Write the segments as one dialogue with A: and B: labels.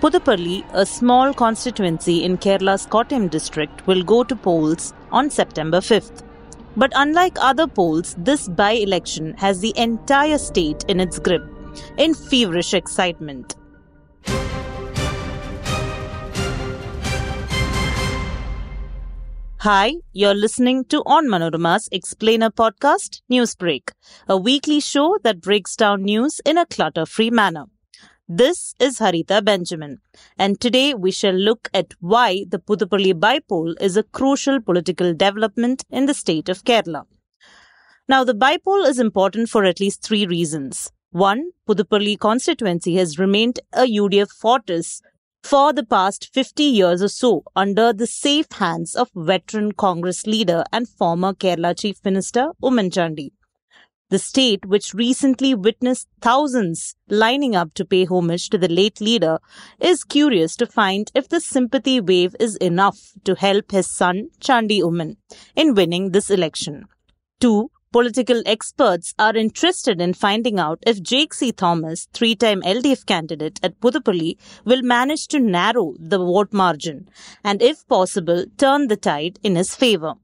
A: Puthuppally, a small constituency in Kerala's Kottayam district, will go to polls on September 5th. But unlike other polls, this by election has the entire state in its grip, in feverish excitement. Hi, you're listening to Onmanorama's Explainer podcast, News Brake, a weekly show that breaks down news in a clutter free manner. This is Harita Benjamin, and today we shall look at why the Puthuppally bypoll is a crucial political development in the state of Kerala. Now, the bypoll is important for at least three reasons. One, Puthuppally constituency has remained a UDF fortress for the past 50 years or so under the safe hands of veteran Congress leader and former Kerala Chief Minister Oommen Chandy. The state, which recently witnessed thousands lining up to pay homage to the late leader, is curious to find if the sympathy wave is enough to help his son Chandy Oommen in winning this election. Two, Political experts are interested in finding out if Jaick C. Thomas, three time LDF candidate at Puthuppally, will manage to narrow the vote margin and, if possible, turn the tide in his favor.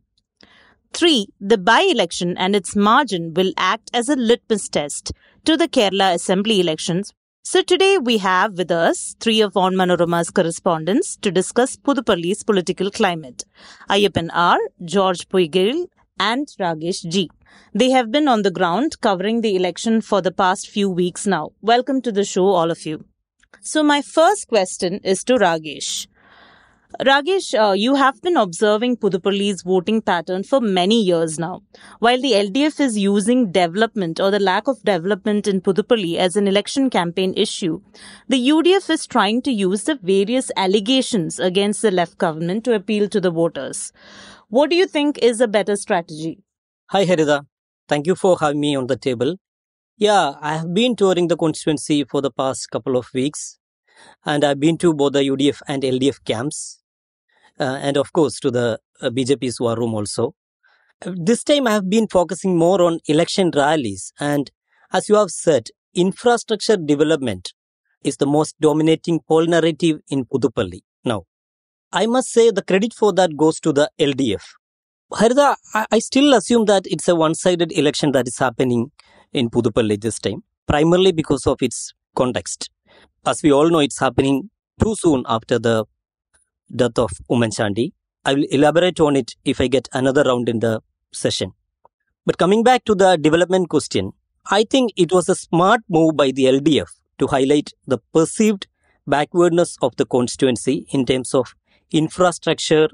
A: 3. The by election and its margin will act as a litmus test to the Kerala Assembly elections. So today we have with us three of Onmanorama's correspondents to discuss Puthuppally's political climate. Ayyappan R, George Poikayil, and Ragesh G. They have been on the ground covering the election for the past few weeks now. Welcome to the show, all of you. So, my first question is to Ragesh. Ragesh, uh, you have been observing Puthuppally's voting pattern for many years now. While the LDF is using development or the lack of development in Puthuppally as an election campaign issue, the UDF is trying to use the various allegations against the left government to appeal to the voters. What do you think is a better strategy?
B: Hi, Harita. Thank you for having me on the table. Yeah, I have been touring the constituency for the past couple of weeks, and I've been to both the UDF and LDF camps, uh, and of course to the uh, BJP's war room also. This time I have been focusing more on election rallies, and as you have said, infrastructure development is the most dominating poll narrative in Puthuppally now. I must say the credit for that goes to the LDF. Harita, I, still assume that it's a one-sided election that is happening in Puthuppally this time, primarily because of its context. As we all know, it's happening too soon after the death of Oommen Chandy. I will elaborate on it if I get another round in the session. But coming back to the development question, I think it was a smart move by the LDF to highlight the perceived backwardness of the constituency in terms of infrastructure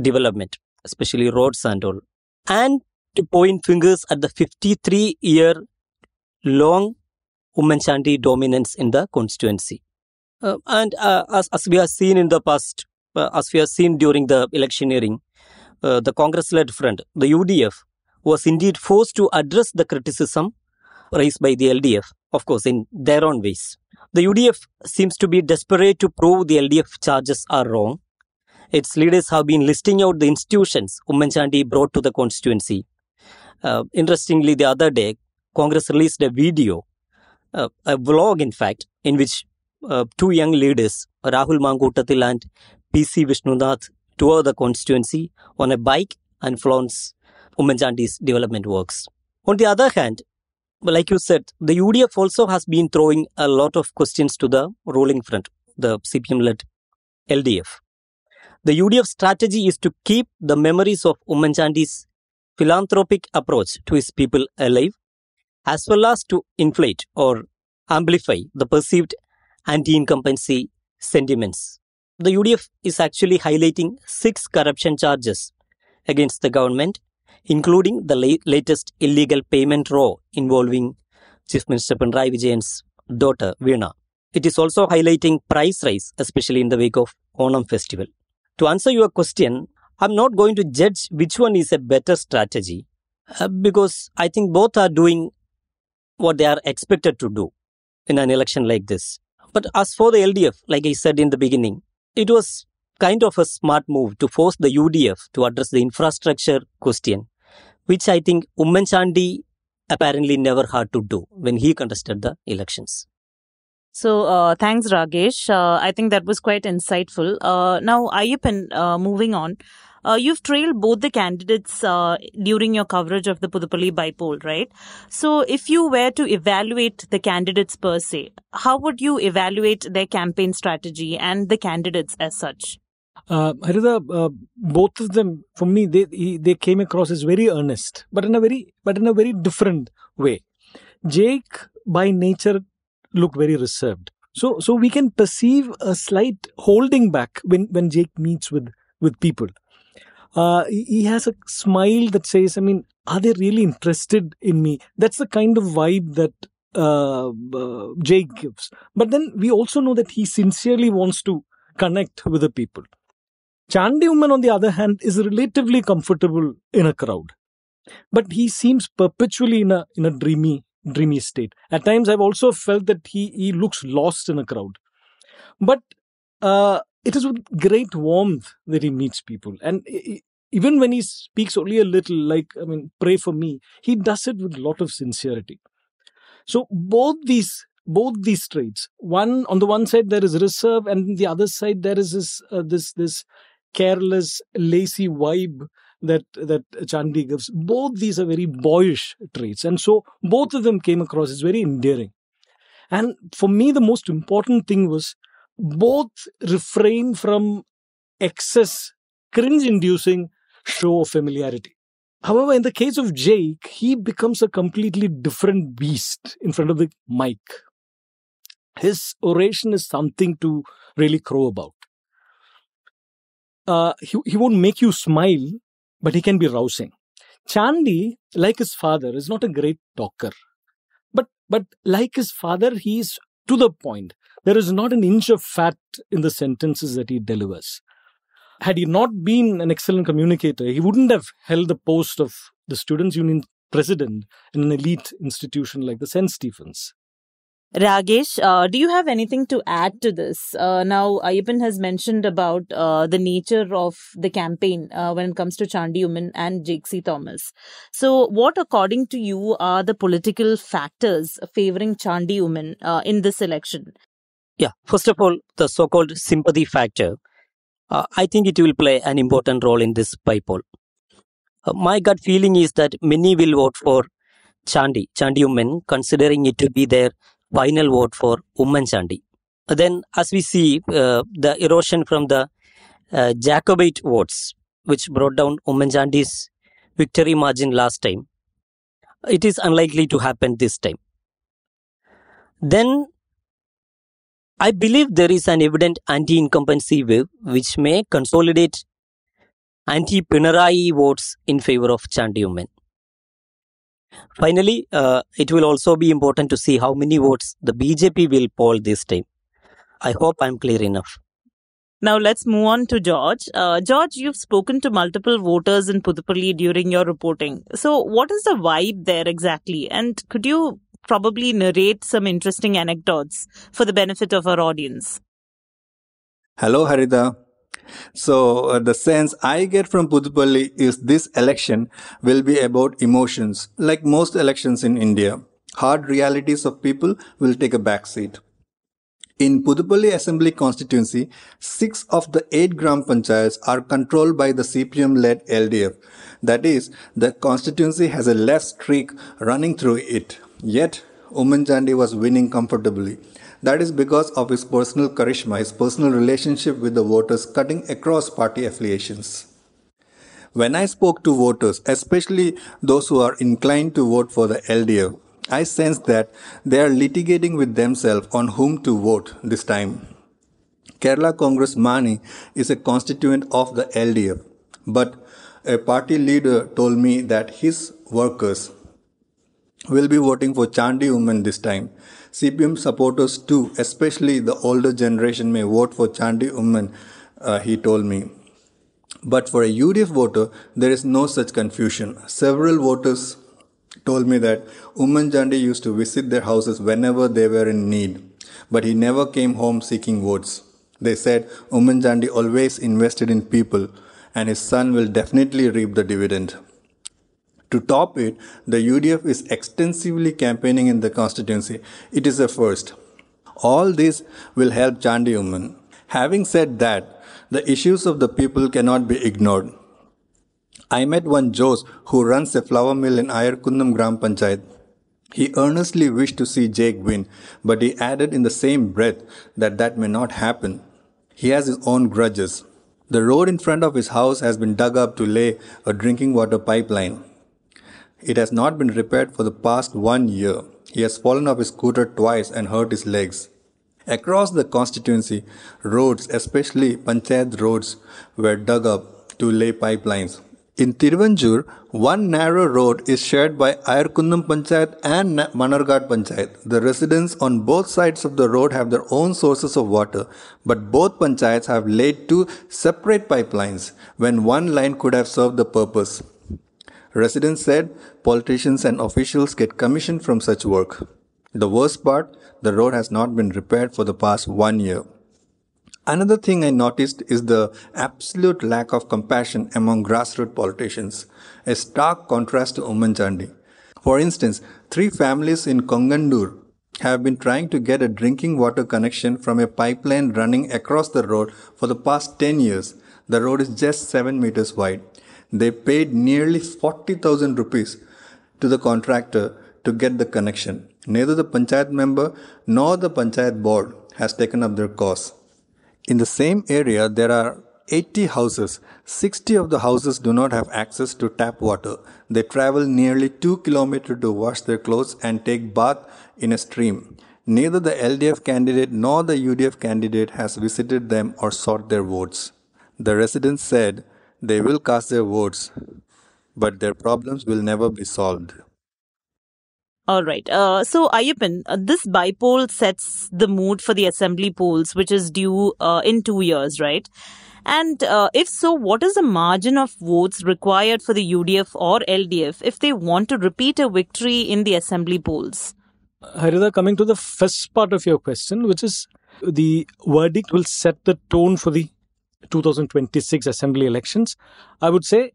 B: development, especially roads and all, and to point fingers at the 53 year long Oommen Chandy dominance in the constituency. Uh, and uh, as, as we have seen in the past, uh, as we have seen during the electioneering, uh, the Congress led front, the UDF, was indeed forced to address the criticism raised by the LDF, of course, in their own ways. The UDF seems to be desperate to prove the LDF charges are wrong. Its leaders have been listing out the institutions Oommen Chandy brought to the constituency. Uh, interestingly, the other day, Congress released a video, uh, a vlog in fact, in which uh, two young leaders, Rahul Mamkootathil and PC Vishnunath, tour the constituency on a bike and flaunts Oommen Chandy's development works. On the other hand, like you said, the UDF also has been throwing a lot of questions to the ruling front, the CPM led LDF. The UDF strategy is to keep the memories of Oommen Chandy's philanthropic approach to his people alive, as well as to inflate or amplify the perceived anti incumbency sentiments. The UDF is actually highlighting six corruption charges against the government including the late, latest illegal payment row involving Chief Minister Pinarayi Vijayan's daughter Veena. It is also highlighting price rise, especially in the wake of Onam festival. To answer your question, I'm not going to judge which one is a better strategy uh, because I think both are doing what they are expected to do in an election like this. But as for the LDF, like I said in the beginning, it was kind of a smart move to force the UDF to address the infrastructure question which I think Oommen Chandy apparently never had to do when he contested the elections.
A: So, uh, thanks, Ragesh. Uh, I think that was quite insightful. Uh, now, Ayyappan, uh, moving on. Uh, you've trailed both the candidates uh, during your coverage of the Puthuppally bypoll, right? So, if you were to evaluate the candidates per se, how would you evaluate their campaign strategy and the candidates as such?
C: Uh, uh, both of them, for me, they they came across as very earnest, but in a very but in a very different way. Jaick, by nature, looked very reserved. So so we can perceive a slight holding back when when Jaick meets with with people uh, he has a smile that says, I mean, are they really interested in me? That's the kind of vibe that uh, uh, Jaick gives. But then we also know that he sincerely wants to connect with the people. Chandy Oommen, on the other hand, is relatively comfortable in a crowd. But he seems perpetually in a in a dreamy, dreamy state. At times I've also felt that he, he looks lost in a crowd. But uh, it is with great warmth that he meets people. And even when he speaks only a little, like, I mean, pray for me, he does it with a lot of sincerity. So both these both these traits one on the one side there is reserve and the other side there is this uh, this this careless lazy vibe that that Chandy gives both these are very boyish traits and so both of them came across as very endearing and for me the most important thing was both refrain from excess cringe inducing show of familiarity. However, in the case of Jaick, he becomes a completely different beast in front of the mic. His oration is something to really crow about. Uh, he, he won't make you smile, but he can be rousing. Chandy, like his father, is not a great talker. But, but like his father, he is to the point. There is not an inch of fat in the sentences that he delivers. Had he not been an excellent communicator, he wouldn't have held the post of the Students' Union president in an elite institution like the St. Stephen's.
A: Ragesh, uh, do you have anything to add to this? Uh, now, Ayyappan has mentioned about uh, the nature of the campaign uh, when it comes to Chandy Oommen and Jaick C. Thomas. So, what, according to you, are the political factors favoring Chandy Oommen uh, in this election?
B: Yeah, first of all, the so called sympathy factor. Uh, I think it will play an important role in this bypoll. my gut feeling is that many will vote for Chandy, Chandy Oommen, considering it to be their final vote for Oommen Chandy. Then, as we see, uh, the erosion from the uh, Jacobite votes, which brought down Oommen Chandy's victory margin last time, it is unlikely to happen this time. Then, I believe there is an evident anti incumbency wave which may consolidate anti Pinarayi votes in favor of Chandy Oommen. Finally, uh, it will also be important to see how many votes the BJP will poll this time. I hope I'm clear enough.
A: Now let's move on to George. Uh, George, you've spoken to multiple voters in Puthuppally during your reporting. So, what is the vibe there exactly? And could you probably narrate some interesting anecdotes for the benefit of our audience?
D: Hello, Harita. So uh, the sense I get from Puthuppally is this election will be about emotions. Like most elections in India, hard realities of people will take a backseat. In Puthuppally Assembly constituency, six of the eight Gram Panchayats are controlled by the CPM-led LDF. That is, the constituency has a left streak running through it. Yet, Oommen Chandy was winning comfortably. That is because of his personal charisma, his personal relationship with the voters cutting across party affiliations. When I spoke to voters, especially those who are inclined to vote for the LDF, I sensed that they are litigating with themselves on whom to vote this time. Kerala Congress Mani is a constituent of the LDF, but a party leader told me that his workers will be voting for Chandy Oommen this time CPM supporters too, especially the older generation, may vote for Chandy Oommen, uh, he told me. But for a UDF voter, there is no such confusion. Several voters told me that Oommen Chandy used to visit their houses whenever they were in need, but he never came home seeking votes. They said Oommen Chandy always invested in people, and his son will definitely reap the dividend. To top it, the UDF is extensively campaigning in the constituency. It is a first. All this will help Chandy Oommen. Having said that, the issues of the people cannot be ignored. I met one Jose who runs a flour mill in Ayarkunnam Gram Panchayat. He earnestly wished to see Jaick win, but he added in the same breath that that may not happen. He has his own grudges. The road in front of his house has been dug up to lay a drinking water pipeline. It has not been repaired for the past one year. He has fallen off his scooter twice and hurt his legs. Across the constituency, roads, especially Panchayat roads, were dug up to lay pipelines. In Tiruvanjur, one narrow road is shared by Ayarkunnam Panchayat and Manarcad Panchayat. The residents on both sides of the road have their own sources of water, but both panchayats have laid two separate pipelines when one line could have served the purpose. Residents said politicians and officials get commission from such work. The worst part, the road has not been repaired for the past one year. Another thing I noticed is the absolute lack of compassion among grassroots politicians, a stark contrast to Oommen Chandy. For instance, three families in Kongandur have been trying to get a drinking water connection from a pipeline running across the road for the past 10 years. The road is just 7 meters wide. They paid nearly 40,000 rupees to the contractor to get the connection. Neither the panchayat member nor the panchayat board has taken up their cause. In the same area, there are 80 houses. 60 of the houses do not have access to tap water. They travel nearly 2 kilometers to wash their clothes and take bath in a stream. Neither the LDF candidate nor the UDF candidate has visited them or sought their votes. The residents said they will cast their votes, but their problems will never be solved.
A: All right. Uh, so, Ayyappan, uh, this bypoll sets the mood for the assembly polls, which is due uh, in two years, right? And uh, if so, what is the margin of votes required for the UDF or LDF if they want to repeat a victory in the assembly polls?
C: Harita, coming to the first part of your question, which is the verdict will set the tone for the 2026 assembly elections. I would say,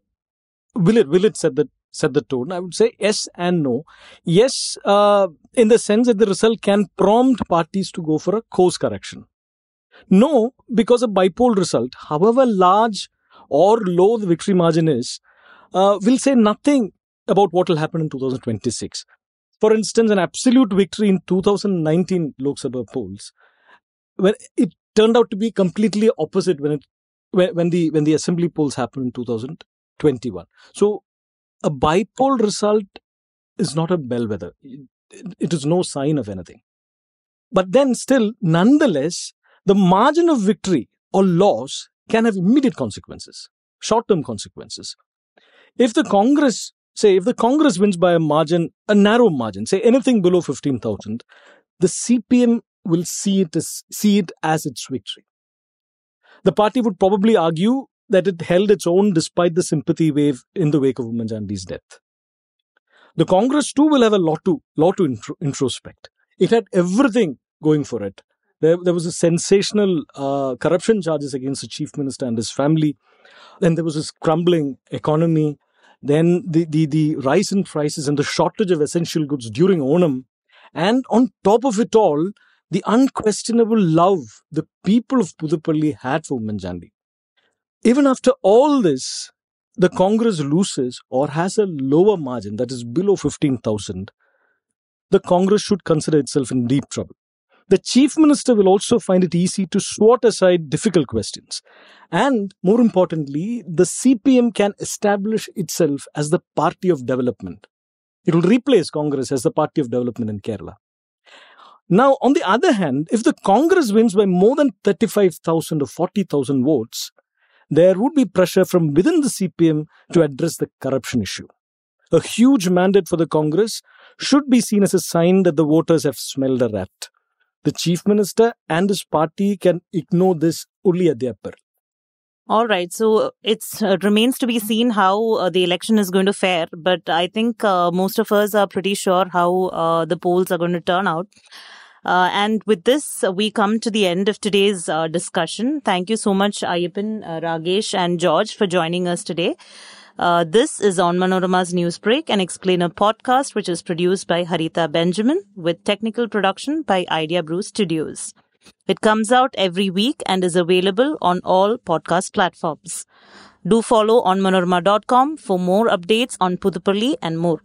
C: will it will it set the set the tone. I would say yes and no. Yes, uh, in the sense that the result can prompt parties to go for a course correction. No, because a bypoll result, however large or low the victory margin is, uh, will say nothing about what will happen in 2026. For instance, an absolute victory in 2019 Lok Sabha polls, when it turned out to be completely opposite when it when, the when the assembly polls happened in 2021. So a bypoll result is not a bellwether. It is no sign of anything. But then, still, nonetheless, the margin of victory or loss can have immediate consequences, short term consequences. If the Congress, say, if the Congress wins by a margin, a narrow margin, say anything below 15,000, the CPM will see it as, see it as its victory. The party would probably argue that it held its own despite the sympathy wave in the wake of Oommen Chandy's death. The Congress too will have a lot to lot to intro, introspect. It had everything going for it. There, there was a sensational uh, corruption charges against the chief minister and his family. Then there was this crumbling economy. Then the, the, the rise in prices and the shortage of essential goods during Onam. And on top of it all, the unquestionable love the people of Puthuppally had for Oommen Chandy. Even after all this, the Congress loses or has a lower margin that is below 15,000, the Congress should consider itself in deep trouble. The Chief Minister will also find it easy to swat aside difficult questions. And more importantly, the CPM can establish itself as the party of development. It will replace Congress as the party of development in Kerala. Now, on the other hand, if the Congress wins by more than 35,000 or 40,000 votes, there would be pressure from within the CPM to address the corruption issue. A huge mandate for the Congress should be seen as a sign that the voters have smelled a rat. The Chief Minister and his party can ignore this only at their peril.
A: All right. So it uh, remains to be seen how uh, the election is going to fare. But I think uh, most of us are pretty sure how uh, the polls are going to turn out. Uh, and with this, uh, we come to the end of today's uh, discussion. Thank you so much, Ayyappan, uh, Ragesh, and George for joining us today. Uh, this is Onmanorama's Newsbreak, an explainer podcast which is produced by Harita Benjamin with technical production by Idea Brew Studios. It comes out every week and is available on all podcast platforms. Do follow on manorama.com for more updates on Puthuppally and more.